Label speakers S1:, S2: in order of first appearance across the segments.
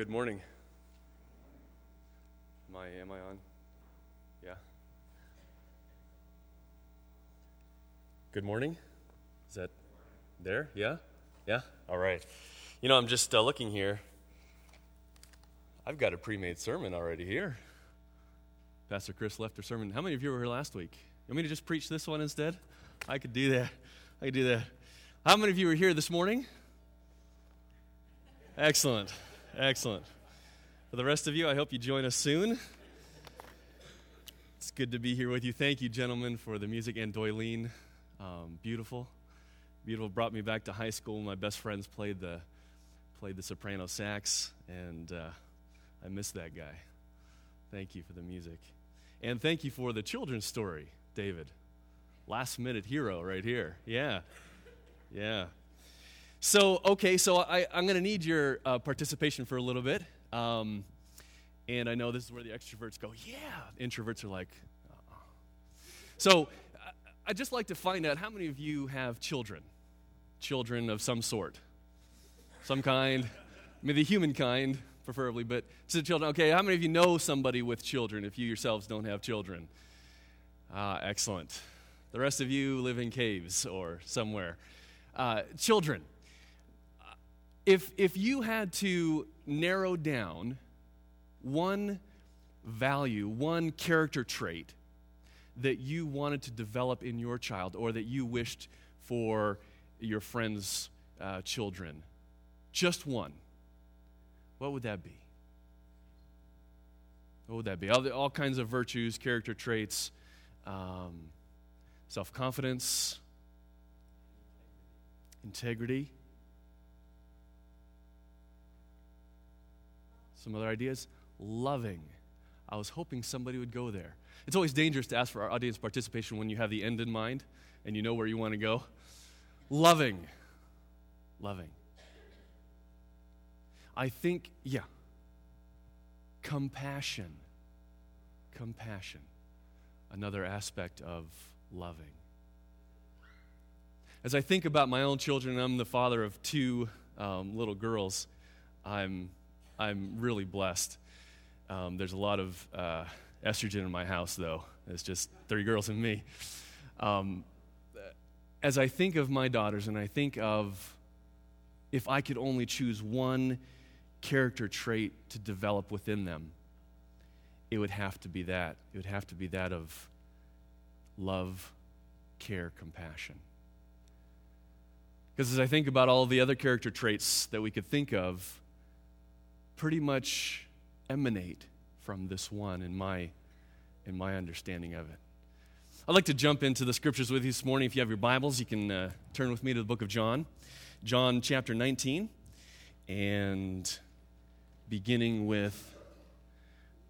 S1: good morning. Am I, am I on? Yeah. Good morning. Is that there? Yeah? Yeah? All right. You know, I'm just uh, looking here. I've got a pre made sermon already here. Pastor Chris left her sermon. How many of you were here last week? You want me to just preach this one instead? I could do that. I could do that. How many of you were here this morning? Excellent. Excellent. For the rest of you, I hope you join us soon. It's good to be here with you. Thank you, gentlemen, for the music and Doylene. Um, beautiful, beautiful. Brought me back to high school. My best friends played the played the soprano sax, and uh, I miss that guy. Thank you for the music, and thank you for the children's story, David. Last minute hero right here. Yeah, yeah. So, okay, so I, am going to need your uh, participation for a little bit. Um, and I know this is where the extroverts go, yeah. Introverts are like, uh-uh. So, I'd just like to find out how many of you have children? Children of some sort, some kind, maybe the human kind, preferably, but to children. Okay, how many of you know somebody with children if you yourselves don't have children? Ah, excellent. The rest of you live in caves or somewhere. Uh, children if, if you had to narrow down one value, one character trait that you wanted to develop in your child or that you wished for your friends' uh, children, just one, what would that be? What would that be? All, all kinds of virtues, character traits, um, self confidence, integrity. Some other ideas? Loving. I was hoping somebody would go there. It's always dangerous to ask for our audience participation when you have the end in mind and you know where you want to go. Loving. Loving. I think, yeah. Compassion. Compassion. Another aspect of loving. As I think about my own children, I'm the father of two um, little girls. I'm I'm really blessed. Um, there's a lot of uh, estrogen in my house, though. It's just three girls and me. Um, as I think of my daughters and I think of if I could only choose one character trait to develop within them, it would have to be that. It would have to be that of love, care, compassion. Because as I think about all the other character traits that we could think of, pretty much emanate from this one in my, in my understanding of it. I'd like to jump into the scriptures with you this morning. If you have your Bibles, you can uh, turn with me to the book of John, John chapter 19, and beginning with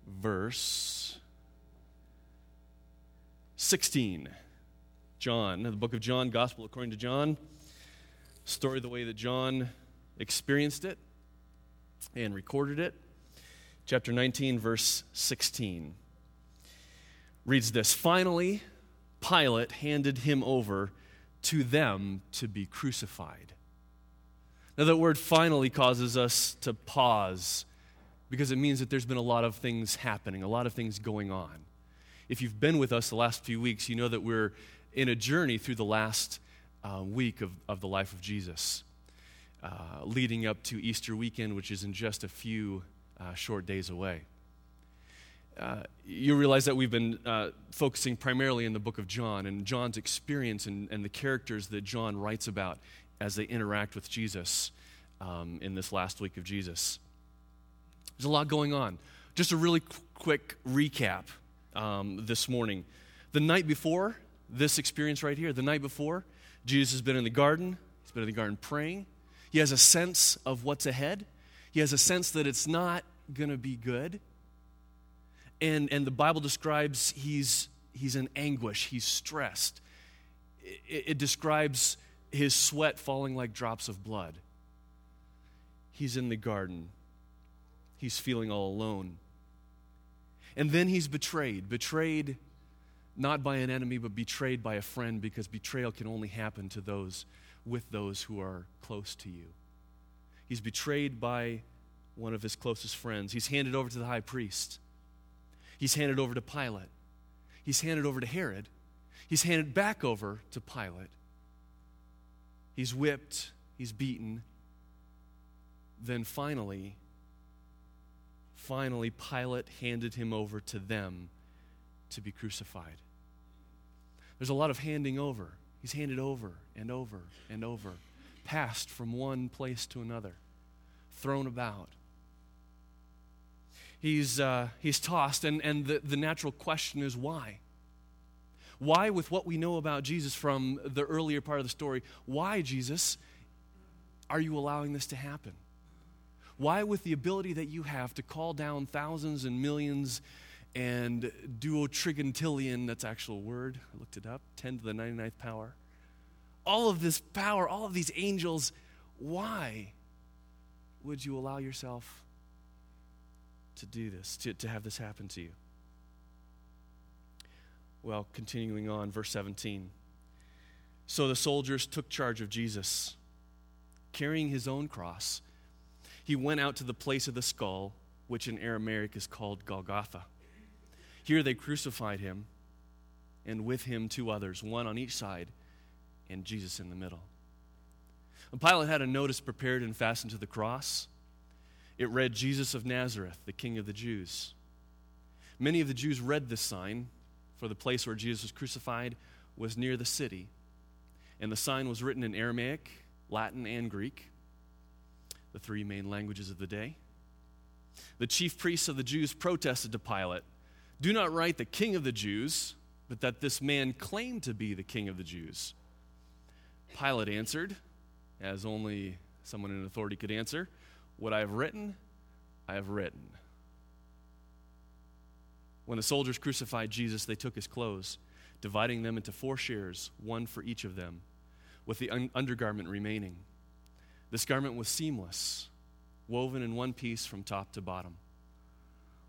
S1: verse 16. John, the book of John, Gospel according to John, story the way that John experienced it and recorded it. Chapter 19, verse 16 reads this Finally, Pilate handed him over to them to be crucified. Now, that word finally causes us to pause because it means that there's been a lot of things happening, a lot of things going on. If you've been with us the last few weeks, you know that we're in a journey through the last uh, week of, of the life of Jesus uh, leading up to Easter weekend, which is in just a few uh, short days away. Uh, you realize that we've been uh, focusing primarily in the book of John and John's experience and, and, the characters that John writes about as they interact with Jesus um, in this last week of Jesus. There's a lot going on. Just a really qu- quick recap um, this morning. The night before this experience right here, the night before, Jesus has been in the garden. He's been in the garden praying. He has a sense of what's ahead. He has a sense that it's not going to be good. And, and the Bible describes he's, he's in anguish, he's stressed. It, it describes his sweat falling like drops of blood. He's in the garden, he's feeling all alone. And then he's betrayed, betrayed not by an enemy, but betrayed by a friend, because betrayal can only happen to those with those who are close to you. He's betrayed by one of his closest friends. He's handed over to the high priest. He's handed over to Pilate. He's handed over to Herod. He's handed back over to Pilate. He's whipped. He's beaten. Then finally, finally, Pilate handed him over to them to be crucified. There's a lot of handing over. He's handed over and over and over, passed from one place to another, thrown about. He's, uh, he's tossed, and, and the, the natural question is why? Why, with what we know about Jesus from the earlier part of the story, why, Jesus, are you allowing this to happen? Why, with the ability that you have to call down thousands and millions and duotrigintillion, that's actual word, I looked it up, 10 to the 99th power. All of this power, all of these angels, why would you allow yourself to do this, to, to have this happen to you? Well, continuing on, verse 17. So the soldiers took charge of Jesus, carrying his own cross. He went out to the place of the skull, which in Aramaic is called Golgotha. Here they crucified him, and with him two others, one on each side, and Jesus in the middle. And Pilate had a notice prepared and fastened to the cross. It read, Jesus of Nazareth, the King of the Jews. Many of the Jews read this sign for the place where Jesus was crucified was near the city. And the sign was written in Aramaic, Latin, and Greek, the three main languages of the day. The chief priests of the Jews protested to Pilate Do not write the king of the Jews, but that this man claimed to be the king of the Jews. Pilate answered, as only someone in authority could answer, What I have written, I have written. When the soldiers crucified Jesus, they took his clothes, dividing them into four shares, one for each of them, with the un- undergarment remaining. This garment was seamless, woven in one piece from top to bottom.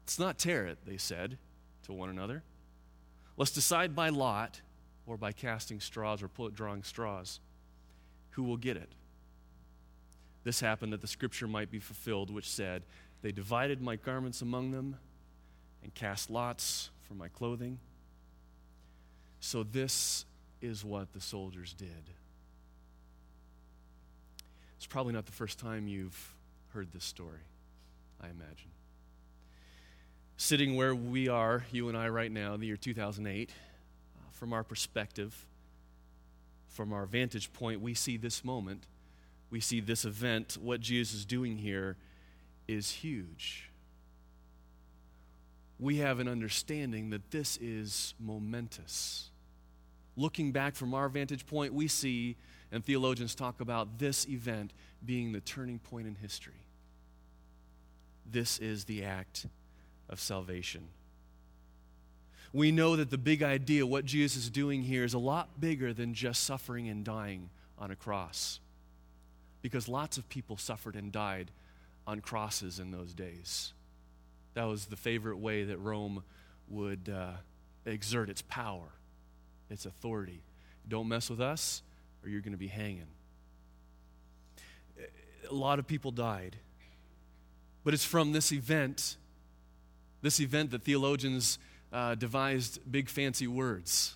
S1: Let's not tear it, they said to one another. Let's decide by lot or by casting straws or drawing straws who will get it. This happened that the scripture might be fulfilled, which said, They divided my garments among them and cast lots for my clothing. So, this is what the soldiers did. It's probably not the first time you've heard this story, I imagine. Sitting where we are, you and I, right now, in the year 2008, uh, from our perspective, from our vantage point, we see this moment, we see this event, what Jesus is doing here is huge we have an understanding that this is momentous. Looking back from our vantage point, we see, and theologians talk about this event being the turning point in history. This is the act of salvation. We know that the big idea, what Jesus is doing here, is a lot bigger than just suffering and dying on a cross. Because lots of people suffered and died on crosses in those days. That was the favorite way that Rome would uh, exert its power, its authority. Don't mess with us, or you're going to be hanging. A lot of people died. But it's from this event, this event that theologians uh, devised big fancy words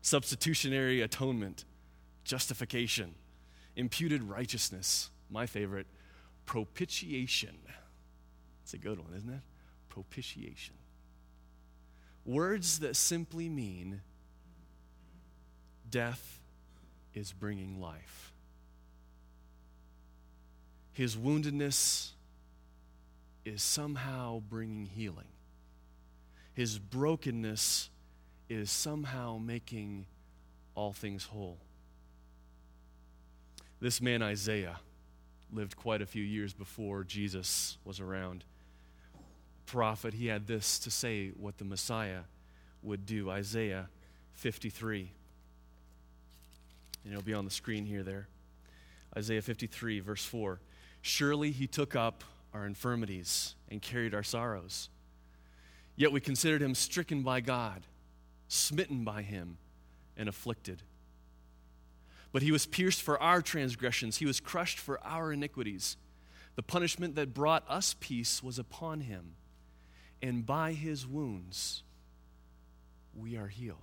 S1: substitutionary atonement, justification, imputed righteousness, my favorite, propitiation. It's a good one, isn't it? Propitiation. Words that simply mean death is bringing life. His woundedness is somehow bringing healing. His brokenness is somehow making all things whole. This man, Isaiah, lived quite a few years before Jesus was around prophet, he had this to say what the Messiah would do Isaiah 53. And it'll be on the screen here, there. Isaiah 53, verse 4. Surely he took up our infirmities and carried our sorrows. Yet we considered him stricken by God, smitten by him, and afflicted. But he was pierced for our transgressions, he was crushed for our iniquities. The punishment that brought us peace was upon him, and by his wounds we are healed.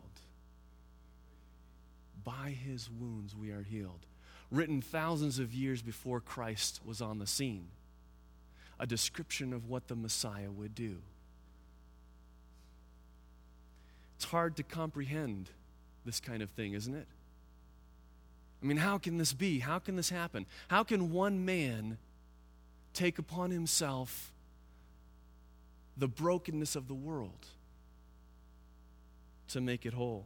S1: By his wounds we are healed. Written thousands of years before Christ was on the scene, a description of what the Messiah would do. It's hard to comprehend this kind of thing, isn't it? I mean, how can this be? How can this happen? How can one man take upon himself the brokenness of the world to make it whole?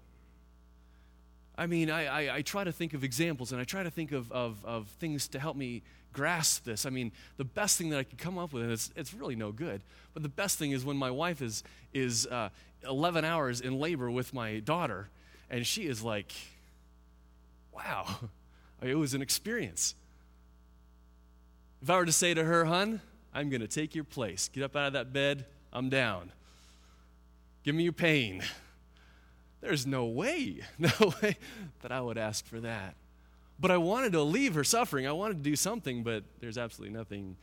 S1: I mean, I, I, I, try to think of examples and I try to think of, of, of things to help me grasp this. I mean, the best thing that I could come up with, and it's, it's really no good, but the best thing is when my wife is, is uh, 11 hours in labor with my daughter, and she is like, wow, it was an experience. If I were to say to her, hun, I'm going to take your place, get up out of that bed, I'm down. Give me your pain. There's no way, no way that I would ask for that. But I wanted to leave her suffering. I wanted to do something, but there's absolutely nothing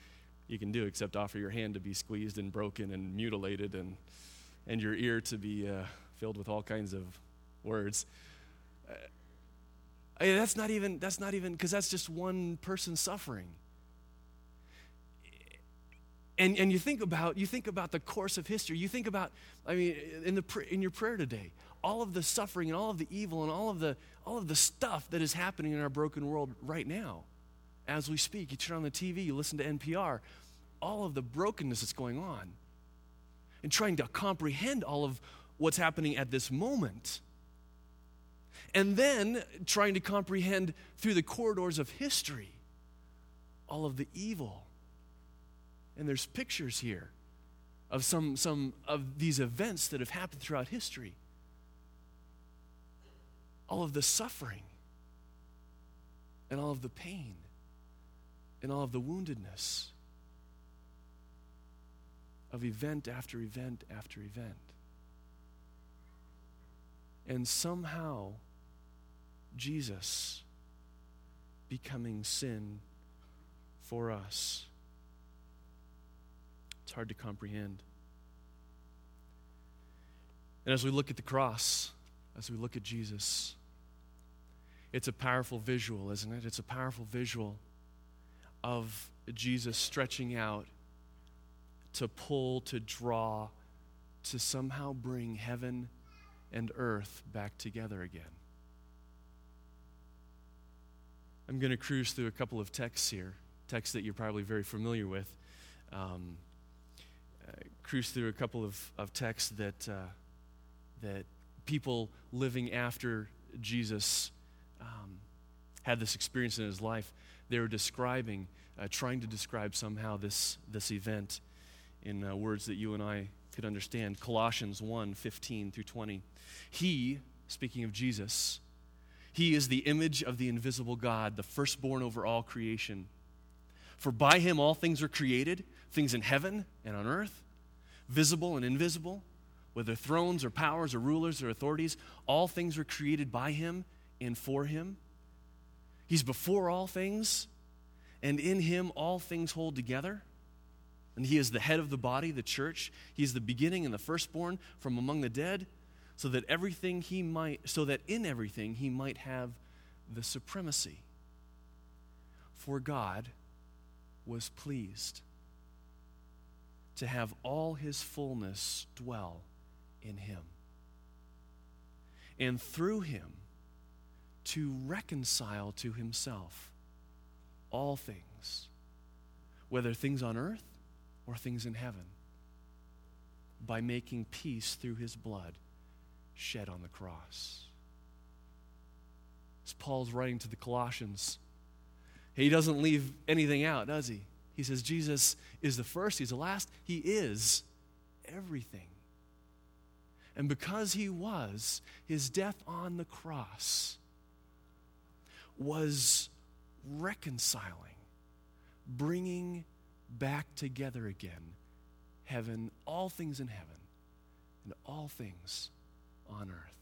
S1: you can do except offer your hand to be squeezed and broken and mutilated and, and your ear to be uh, filled with all kinds of words. Uh, that's not even, that's not even, because that's just one person suffering. And, and you think about you think about the course of history. You think about I mean in the in your prayer today, all of the suffering and all of the evil and all of the all of the stuff that is happening in our broken world right now, as we speak. You turn on the TV, you listen to NPR, all of the brokenness that's going on, and trying to comprehend all of what's happening at this moment and then trying to comprehend through the corridors of history all of the evil. And there's pictures here of some, some of these events that have happened throughout history. All of the suffering, and all of the pain, and all of the woundedness of event after event after event. And somehow, Jesus becoming sin for us. It's hard to comprehend. And as we look at the cross, as we look at Jesus, it's a powerful visual, isn't it? It's a powerful visual of Jesus stretching out to pull, to draw, to somehow bring heaven and earth back together again. I'm going to cruise through a couple of texts here, texts that you're probably very familiar with. Um, uh, cruise through a couple of, of texts that, uh, that people living after Jesus um, had this experience in his life. They were describing, uh, trying to describe somehow this, this event in uh, words that you and I could understand. Colossians 1 15 through 20. He, speaking of Jesus, he is the image of the invisible God, the firstborn over all creation. For by him all things are created, things in heaven and on earth, visible and invisible, whether thrones or powers or rulers or authorities, all things were created by him and for him. He's before all things, and in him all things hold together. And he is the head of the body, the church. He is the beginning and the firstborn from among the dead so that everything he might so that in everything he might have the supremacy for god was pleased to have all his fullness dwell in him and through him to reconcile to himself all things whether things on earth or things in heaven by making peace through his blood shed on the cross. As Paul's writing to the Colossians, he doesn't leave anything out, does he? He says Jesus is the first, he's the last, he is everything. And because he was, his death on the cross was reconciling, bringing back together again heaven, all things in heaven, and all things on earth.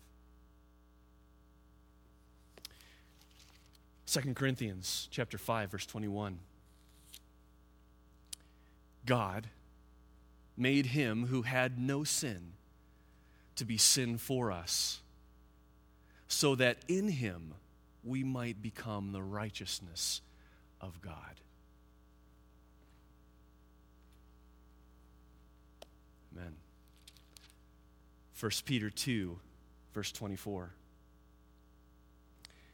S1: 2 Corinthians chapter 5 verse 21. God made him who had no sin to be sin for us, so that in him we might become the righteousness of God. Amen. 1 Peter 2, verse 24.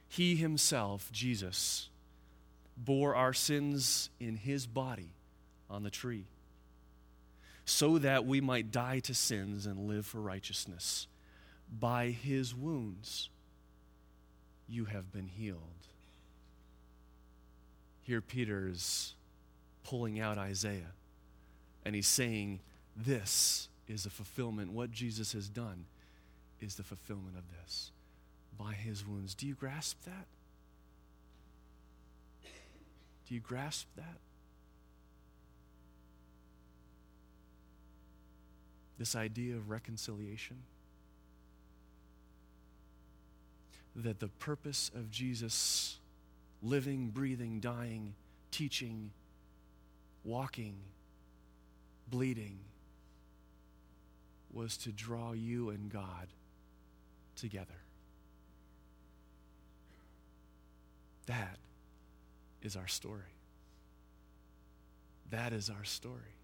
S1: He himself, Jesus, bore our sins in his body on the tree, so that we might die to sins and live for righteousness. By his wounds you have been healed. Here, Peter is pulling out Isaiah, and he's saying, This is a fulfillment. What Jesus has done is the fulfillment of this by his wounds. Do you grasp that? Do you grasp that? This idea of reconciliation? That the purpose of Jesus living, breathing, dying, teaching, walking, bleeding was to draw you and God together. That is our story. That is our story.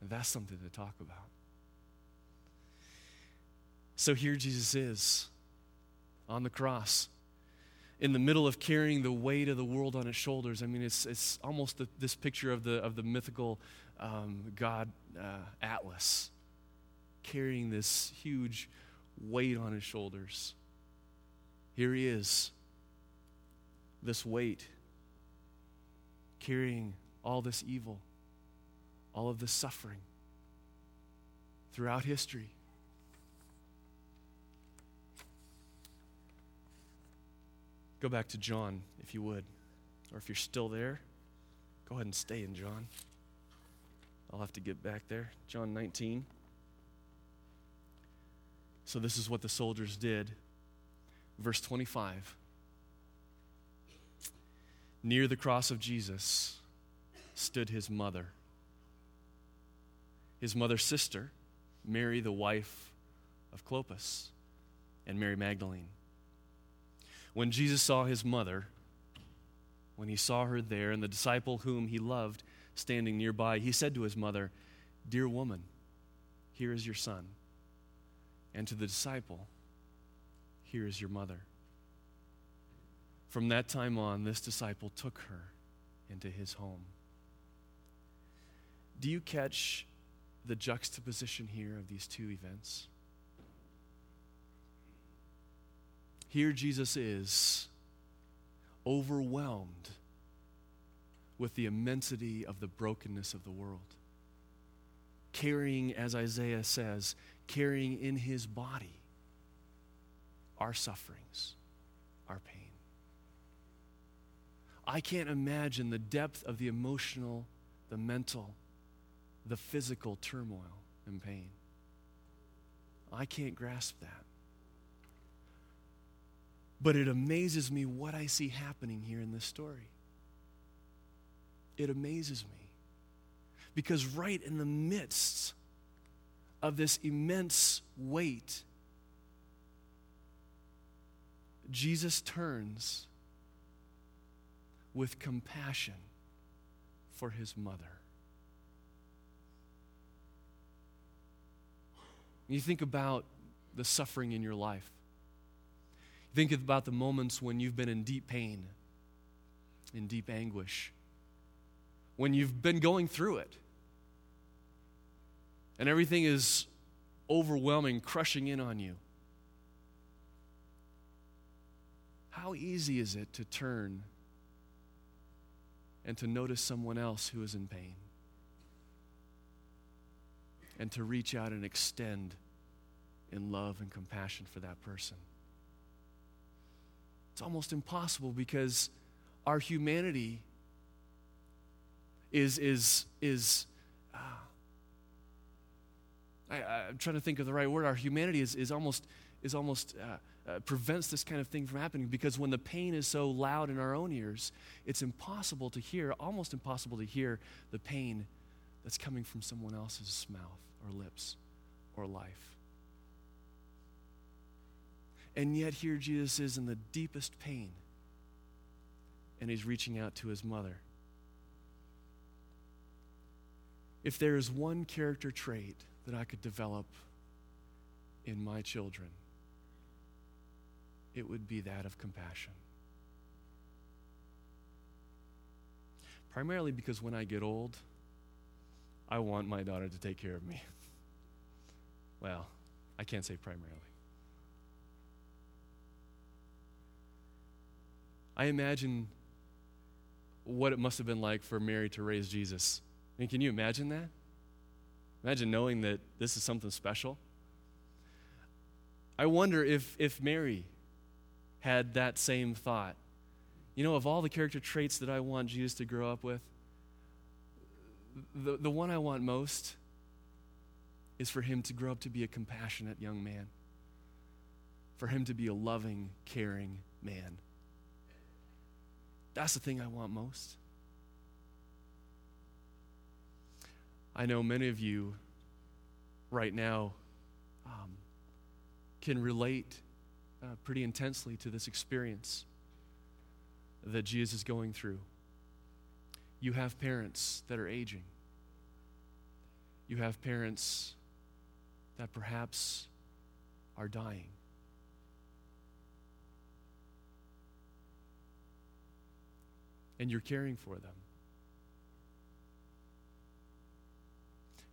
S1: And that's something to talk about. So here Jesus is on the cross, in the middle of carrying the weight of the world on his shoulders. I mean, it's, it's almost the, this picture of the, of the mythical um, god uh, Atlas carrying this huge weight on his shoulders. Here he is this weight, carrying all this evil, all of the suffering throughout history. Go back to John, if you would. Or if you're still there, go ahead and stay in John. I'll have to get back there. John 19. So, this is what the soldiers did. Verse 25. Near the cross of Jesus stood his mother. His mother's sister, Mary, the wife of Clopas, and Mary Magdalene. When Jesus saw his mother, when he saw her there, and the disciple whom he loved standing nearby, he said to his mother, Dear woman, here is your son. And to the disciple, Here is your mother. From that time on, this disciple took her into his home. Do you catch the juxtaposition here of these two events? Here, Jesus is overwhelmed with the immensity of the brokenness of the world. Carrying, as Isaiah says, carrying in his body our sufferings, our pain. I can't imagine the depth of the emotional, the mental, the physical turmoil and pain. I can't grasp that. But it amazes me what I see happening here in this story. It amazes me. Because right in the midst of this immense weight, Jesus turns with compassion for his mother. You think about the suffering in your life. You think about the moments when you've been in deep pain, in deep anguish, when you've been going through it, and everything is overwhelming, crushing in on you. How easy is it to turn and to notice someone else who is in pain and to reach out and extend in love and compassion for that person. It's almost impossible because our humanity is is is uh, I, am trying to think of the right word. Our humanity is, is almost is almost uh, uh, prevents this kind of thing from happening because when the pain is so loud in our own ears, it's impossible to hear, almost impossible to hear the pain that's coming from someone else's mouth or lips or life. And yet, here Jesus is in the deepest pain, and he's reaching out to his mother. If there is one character trait that I could develop in my children, it would be that of compassion. Primarily because when I get old, I want my daughter to take care of me. Well, I can't say primarily. I imagine what it must have been like for Mary to raise Jesus. I mean, can you imagine that? Imagine knowing that this is something special. I wonder if, if Mary had that same thought. You know, of all the character traits that I want Jesus to grow up with, the, the one I want most is for him to grow up to be a compassionate young man, for him to be a loving, caring man. That's the thing I want most. I know many of you right now um, can relate uh, pretty intensely to this experience that Jesus is going through. You have parents that are aging. You have parents that perhaps are dying. And you're caring for them.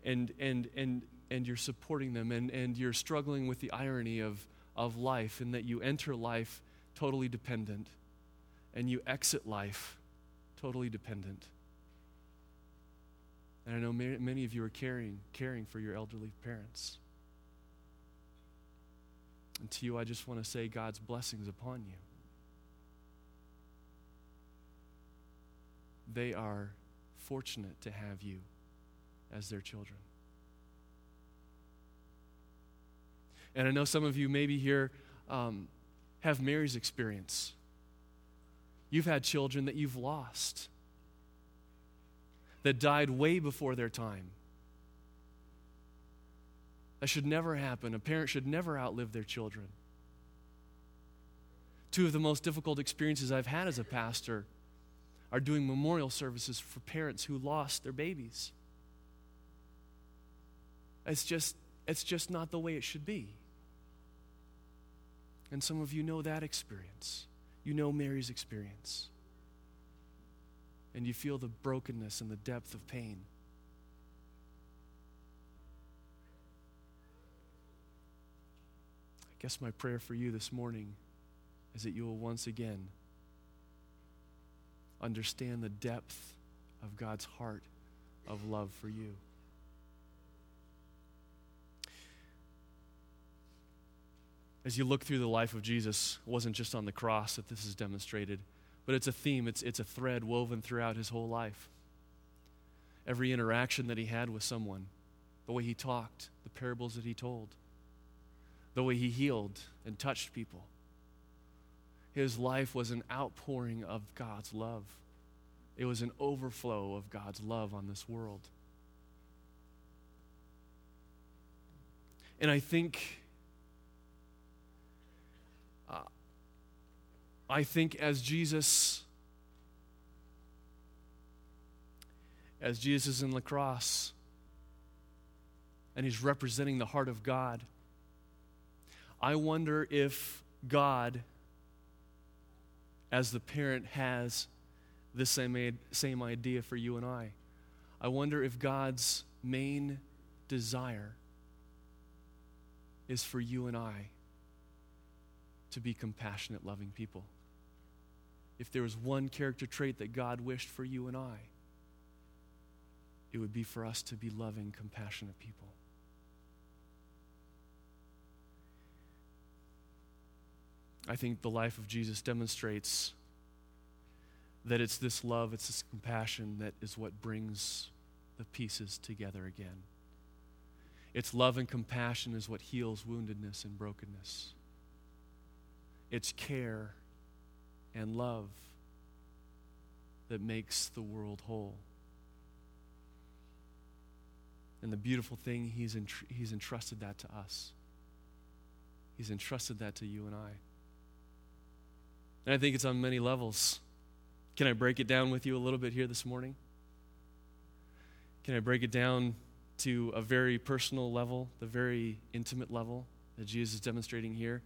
S1: And, and, and, and you're supporting them, and, and you're struggling with the irony of, of life, in that you enter life totally dependent, and you exit life totally dependent. And I know many, of you are caring, caring for your elderly parents. And to you, I just want to say God's blessings upon you. They are fortunate to have you as their children. And I know some of you maybe here um, have Mary's experience. You've had children that you've lost that died way before their time. That should never happen. A parent should never outlive their children. Two of the most difficult experiences I've had as a pastor are doing memorial services for parents who lost their babies. It's just, it's just not the way it should be. And some of you know that experience. You know Mary's experience and you feel the brokenness and the depth of pain. I guess my prayer for you this morning is that you will once again understand the depth of God's heart of love for you. As you look through the life of Jesus, it wasn't just on the cross that this is demonstrated but it's a theme, it's, it's a thread woven throughout his whole life. Every interaction that he had with someone, the way he talked, the parables that he told, the way he healed and touched people. His life was an outpouring of God's love. It was an overflow of God's love on this world. And I think uh, I think as Jesus as Jesus is in the cross and he's representing the heart of God, I wonder if God, as the parent, has the same, same idea for you and I. I wonder if God's main desire is for you and I to be compassionate, loving people if there was one character trait that God wished for you and I, it would be for us to be loving, compassionate people. I think the life of Jesus demonstrates that it's this love, it's this compassion that is what brings the pieces together again. It's love and compassion is what heals woundedness and brokenness. It's care and love that makes the world whole. And the beautiful thing, he's, entr- he's entrusted that to us. He's entrusted that to you and I. And I think it's on many levels. Can I break it down with you a little bit here this morning? Can I break it down to a very personal level, the very intimate level that Jesus is demonstrating here?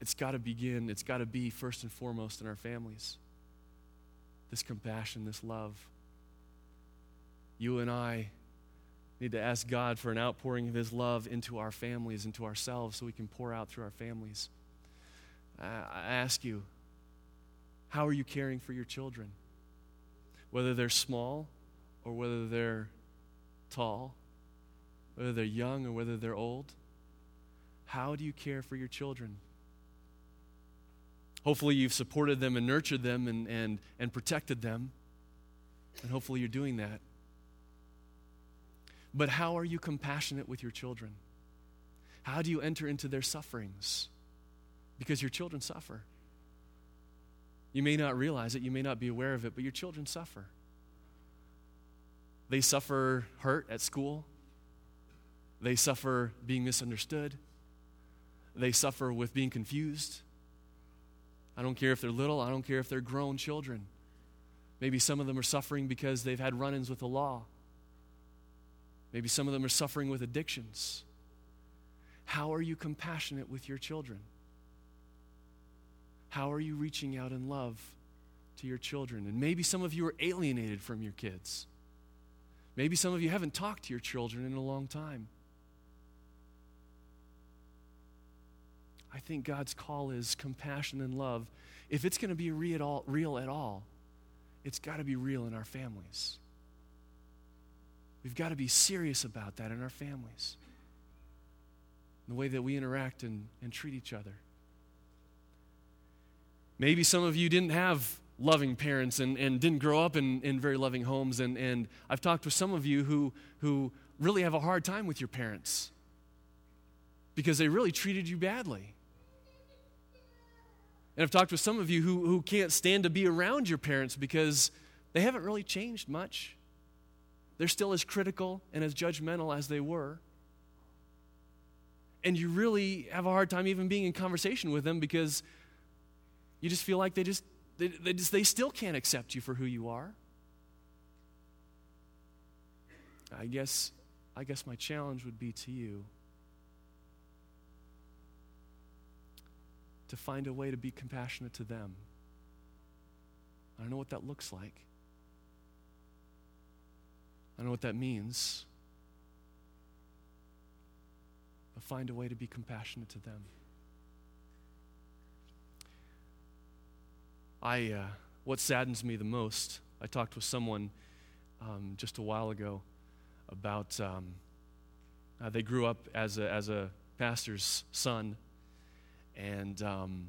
S1: It's got to begin, it's got to be first and foremost in our families. This compassion, this love. You and I need to ask God for an outpouring of His love into our families, into ourselves, so we can pour out through our families. I ask you, how are you caring for your children? Whether they're small or whether they're tall, whether they're young or whether they're old, how do you care for your children? Hopefully, you've supported them and nurtured them and, and, and protected them. And hopefully, you're doing that. But how are you compassionate with your children? How do you enter into their sufferings? Because your children suffer. You may not realize it, you may not be aware of it, but your children suffer. They suffer hurt at school, they suffer being misunderstood, they suffer with being confused. I don't care if they're little, I don't care if they're grown children. Maybe some of them are suffering because they've had run ins with the law. Maybe some of them are suffering with addictions. How are you compassionate with your children? How are you reaching out in love to your children? And maybe some of you are alienated from your kids. Maybe some of you haven't talked to your children in a long time. I think God's call is compassion and love. If it's going to be real at all, it's got to be real in our families. We've got to be serious about that in our families, the way that we interact and, and treat each other. Maybe some of you didn't have loving parents and, and didn't grow up in, in very loving homes. And, and I've talked with some of you who, who really have a hard time with your parents because they really treated you badly. And I've talked with some of you who, who can't stand to be around your parents because they haven't really changed much. They're still as critical and as judgmental as they were. And you really have a hard time even being in conversation with them because you just feel like they just they, they, just, they still can't accept you for who you are. I guess I guess my challenge would be to you to find a way to be compassionate to them. I don't know what that looks like. I don't know what that means. But find a way to be compassionate to them. I, uh, what saddens me the most, I talked with someone um, just a while ago about um, uh, they grew up as a, as a pastor's son, and um,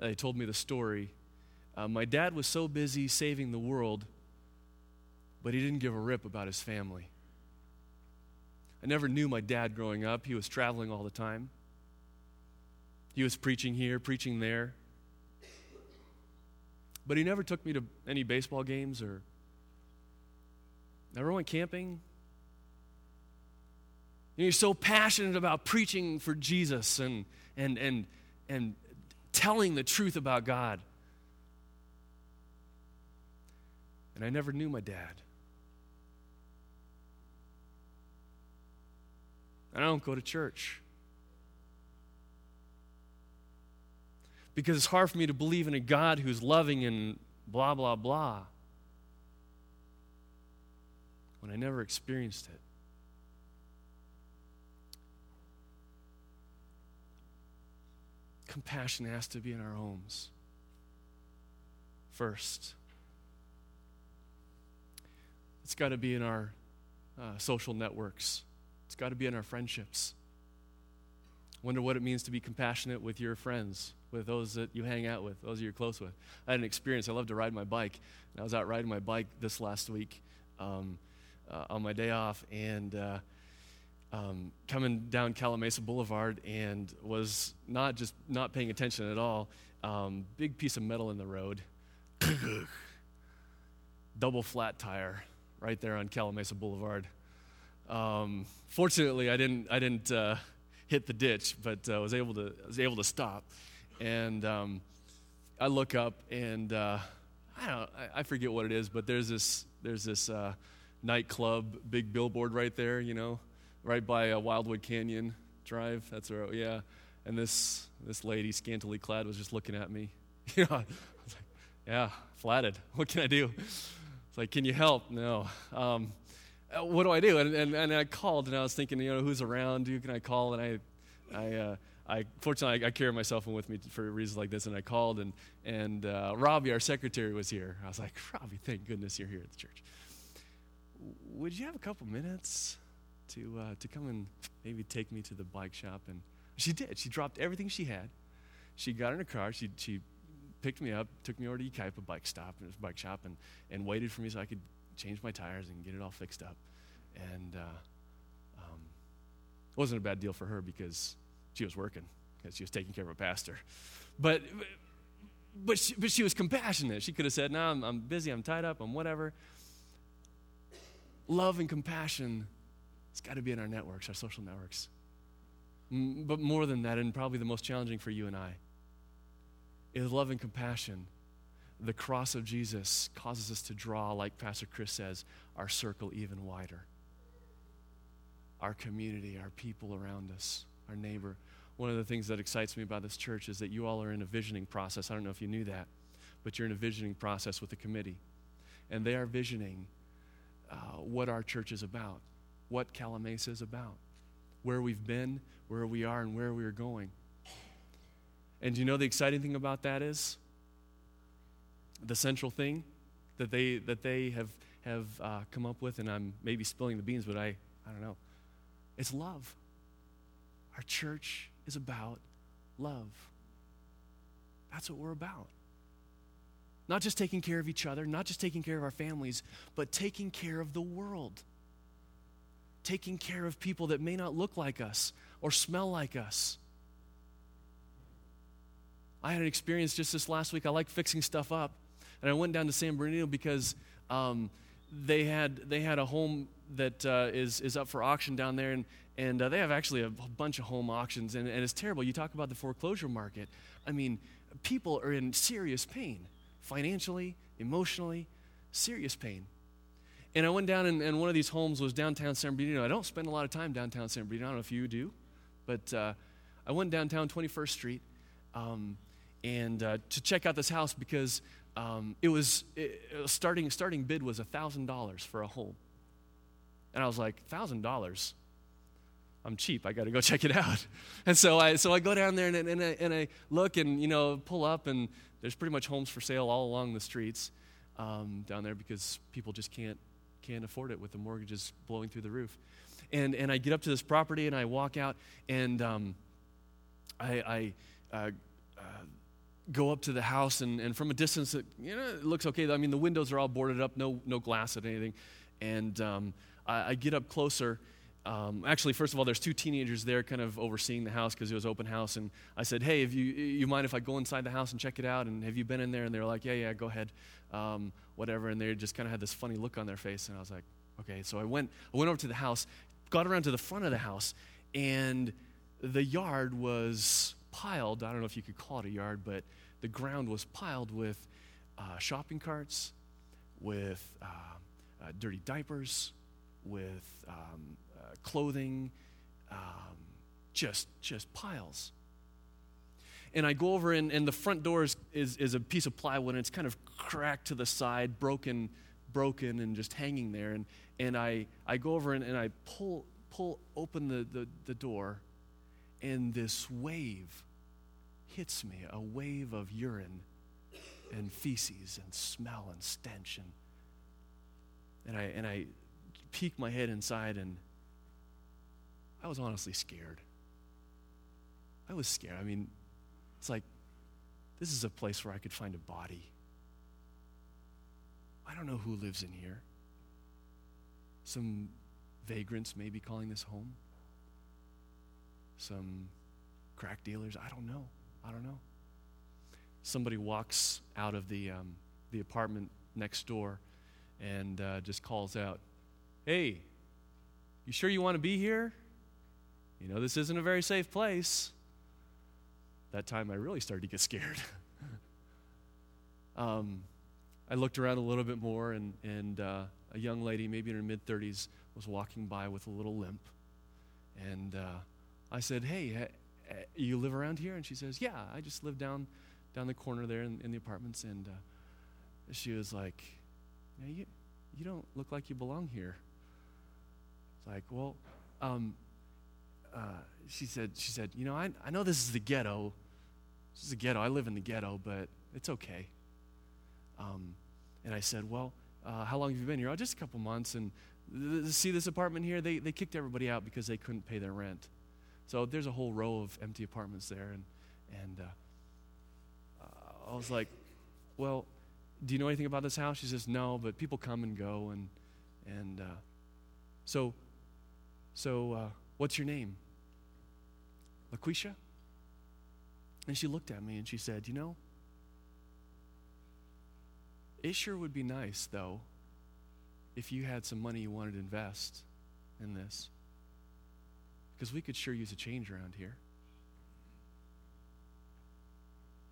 S1: they told me the story. Uh, my dad was so busy saving the world but he didn't give a rip about his family. I never knew my dad growing up. He was traveling all the time. He was preaching here, preaching there. But he never took me to any baseball games or never went camping. You're so passionate about preaching for Jesus and, and, and, and telling the truth about God. And I never knew my dad. and I don't go to church. Because it's hard for me to believe in a God who's loving and blah, blah, blah when I never experienced it. Compassion has to be in our homes first. It's got to be in our uh, social networks. It's got to be in our friendships. Wonder what it means to be compassionate with your friends, with those that you hang out with, those you're close with. I had an experience. I love to ride my bike. And I was out riding my bike this last week um, uh, on my day off and uh, um, coming down Calimesa Boulevard and was not just not paying attention at all. Um, big piece of metal in the road. Double flat tire right there on Calimesa Boulevard. Um, fortunately, I didn't, I didn't uh, hit the ditch, but uh, was able to, was able to stop. And um, I look up, and uh, I don't, I, I, forget what it is, but there's this, there's this uh, nightclub, big billboard right there, you know, right by uh, Wildwood Canyon Drive. That's where, yeah. And this, this lady, scantily clad, was just looking at me. you know, I was like, yeah, flatted. What can I do? It's like, can you help? No. Um, uh, what do I do? And, and, and I called, and I was thinking, you know, who's around? Who can I call? And I, I, uh, I fortunately I, I carry my cell phone with me for reasons like this, and I called, and and uh, Robbie, our secretary, was here. I was like, Robbie, thank goodness you're here at the church. Would you have a couple minutes to uh, to come and maybe take me to the bike shop? And she did. She dropped everything she had. She got in her car. She she picked me up, took me over to Yucaipa bike stop, bike shop, and and waited for me so I could change my tires and get it all fixed up. And uh, um, it wasn't a bad deal for her because she was working because she was taking care of a pastor. But but she, but she was compassionate. She could have said, "No, I'm, I'm busy. I'm tied up. I'm whatever." Love and compassion, it's got to be in our networks, our social networks. But more than that, and probably the most challenging for you and I, is love and compassion the cross of Jesus causes us to draw, like Pastor Chris says, our circle even wider. Our community, our people around us, our neighbor. One of the things that excites me about this church is that you all are in a visioning process. I don't know if you knew that, but you're in a visioning process with the committee. And they are visioning uh, what our church is about, what Calimesa is about, where we've been, where we are, and where we are going. And you know the exciting thing about that is? the central thing that they that they have have uh, come up with, and I'm maybe spilling the beans, but I I don't know. It's love. Our church is about love. That's what we're about. Not just taking care of each other, not just taking care of our families, but taking care of the world. Taking care of people that may not look like us or smell like us. I had an experience just this last week. I like fixing stuff up. And I went down to San Bernardino because um, they had they had a home that uh, is is up for auction down there, and and uh, they have actually a bunch of home auctions, and, and it's terrible. You talk about the foreclosure market. I mean, people are in serious pain, financially, emotionally, serious pain. And I went down, and, and one of these homes was downtown San Bernardino. I don't spend a lot of time downtown San Bernardino. I don't know if you do, but uh, I went downtown 21st Street um, and uh, to check out this house because um, it was it, starting starting bid was thousand dollars for a home, and I was like thousand dollars. I'm cheap. I got to go check it out. And so I so I go down there and, and, I, and I look and you know pull up and there's pretty much homes for sale all along the streets um, down there because people just can't can't afford it with the mortgages blowing through the roof. And and I get up to this property and I walk out and um, I, I uh, go up to the house, and, and from a distance, it, you know, it looks okay. I mean, the windows are all boarded up, no, no glass or anything. And um, I, I, get up closer. Um, actually, first of all, there's two teenagers there kind of overseeing the house because it was open house. And I said, hey, if you, you mind if I go inside the house and check it out? And have you been in there? And they were like, yeah, yeah, go ahead, um, whatever. And they just kind of had this funny look on their face. And I was like, okay. So I went, I went over to the house, got around to the front of the house, and the yard was piled. I don't know if you could call it a yard, but the ground was piled with uh, shopping carts, with uh, uh, dirty diapers, with um, clothing, um, just just piles. And I go over, and, and the front door is, is, is a piece of plywood, and it's kind of cracked to the side, broken, broken, and just hanging there. And, and I, I go over and, and I pull, pull open the, the, the door, and this wave hits me a wave of urine and feces and smell and stench. And, and, I, and I peek my head inside, and I was honestly scared. I was scared. I mean, it's like, this is a place where I could find a body. I don't know who lives in here. Some vagrants may be calling this home. Some crack dealers. I don't know. I don't know. Somebody walks out of the, um, the apartment next door and uh, just calls out, Hey, You sure you want to be here? You know, this isn't a very safe place. That time I really started to get scared. um, I looked around a little bit more, and, and uh, a young lady, maybe in her mid 30s, was walking by with a little limp. And uh, I said, Hey, you live around here? And she says, Yeah, I just live down, down the corner there in, in the apartments. And uh, she was like, you, you don't look like you belong here. It's like, Well, um, uh, she said, she said, you know, I, I know this is the ghetto. This is the ghetto. I live in the ghetto, but it's okay. Um, and I said, well, uh, how long have you been here? Oh, just a couple months. And th- see this apartment here? They, they kicked everybody out because they couldn't pay their rent. So there's a whole row of empty apartments there. And, and uh, uh, I was like, well, do you know anything about this house? She says, no, but people come and go. And, and uh, so, so what's your name? LaQuisha? And she looked at me and she said, You know, it sure would be nice, though, if you had some money you wanted to invest in this. Because we could sure use a change around here.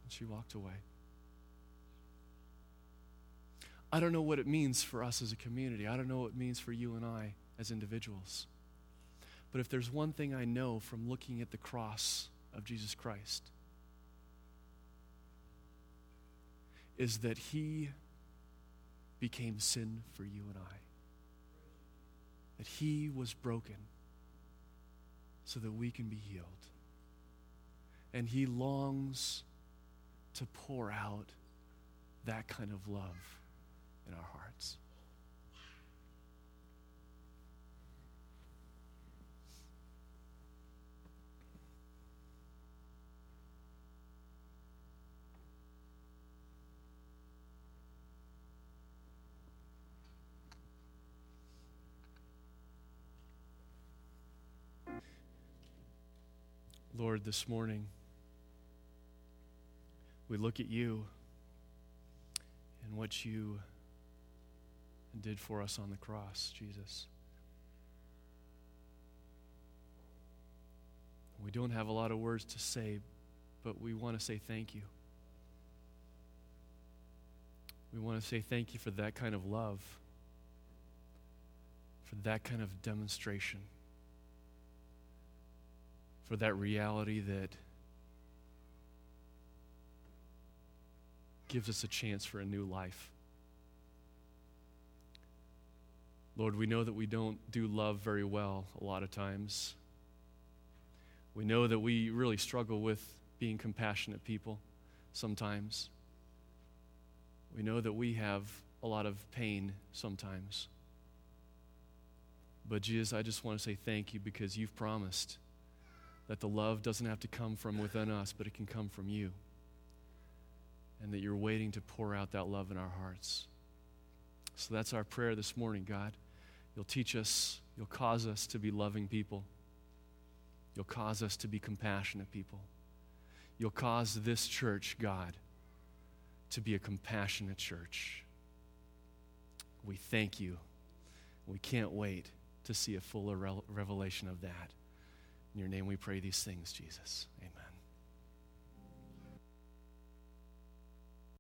S1: And she walked away. I don't know what it means for us as a community. I don't know what it means for you and I as individuals. But if there's one thing I know from looking at the cross of Jesus Christ, is that he became sin for you and I. That he was broken so that we can be healed. And he longs to pour out that kind of love in our hearts. Lord, this morning, we look at you and what you did for us on the cross, Jesus. We don't have a lot of words to say, but we want to say thank you. We want to say thank you for that kind of love, for that kind of demonstration for that reality that gives us a chance for a new life. Lord, we know that we don't do love very well a lot of times. We know that we really struggle with being compassionate people sometimes. We know that we have a lot of pain sometimes. But Jesus, I just want to say thank you because you've promised that the love doesn't have to come from within us, but it can come from you. And that you're waiting to pour out that love in our hearts. So that's our prayer this morning, God. You'll teach us, you'll cause us to be loving people. You'll cause us to be compassionate people. You'll cause this church, God, to be a compassionate church. We thank you. We can't wait to see a fuller revelation of that. In your name we pray these things, Jesus. Amen.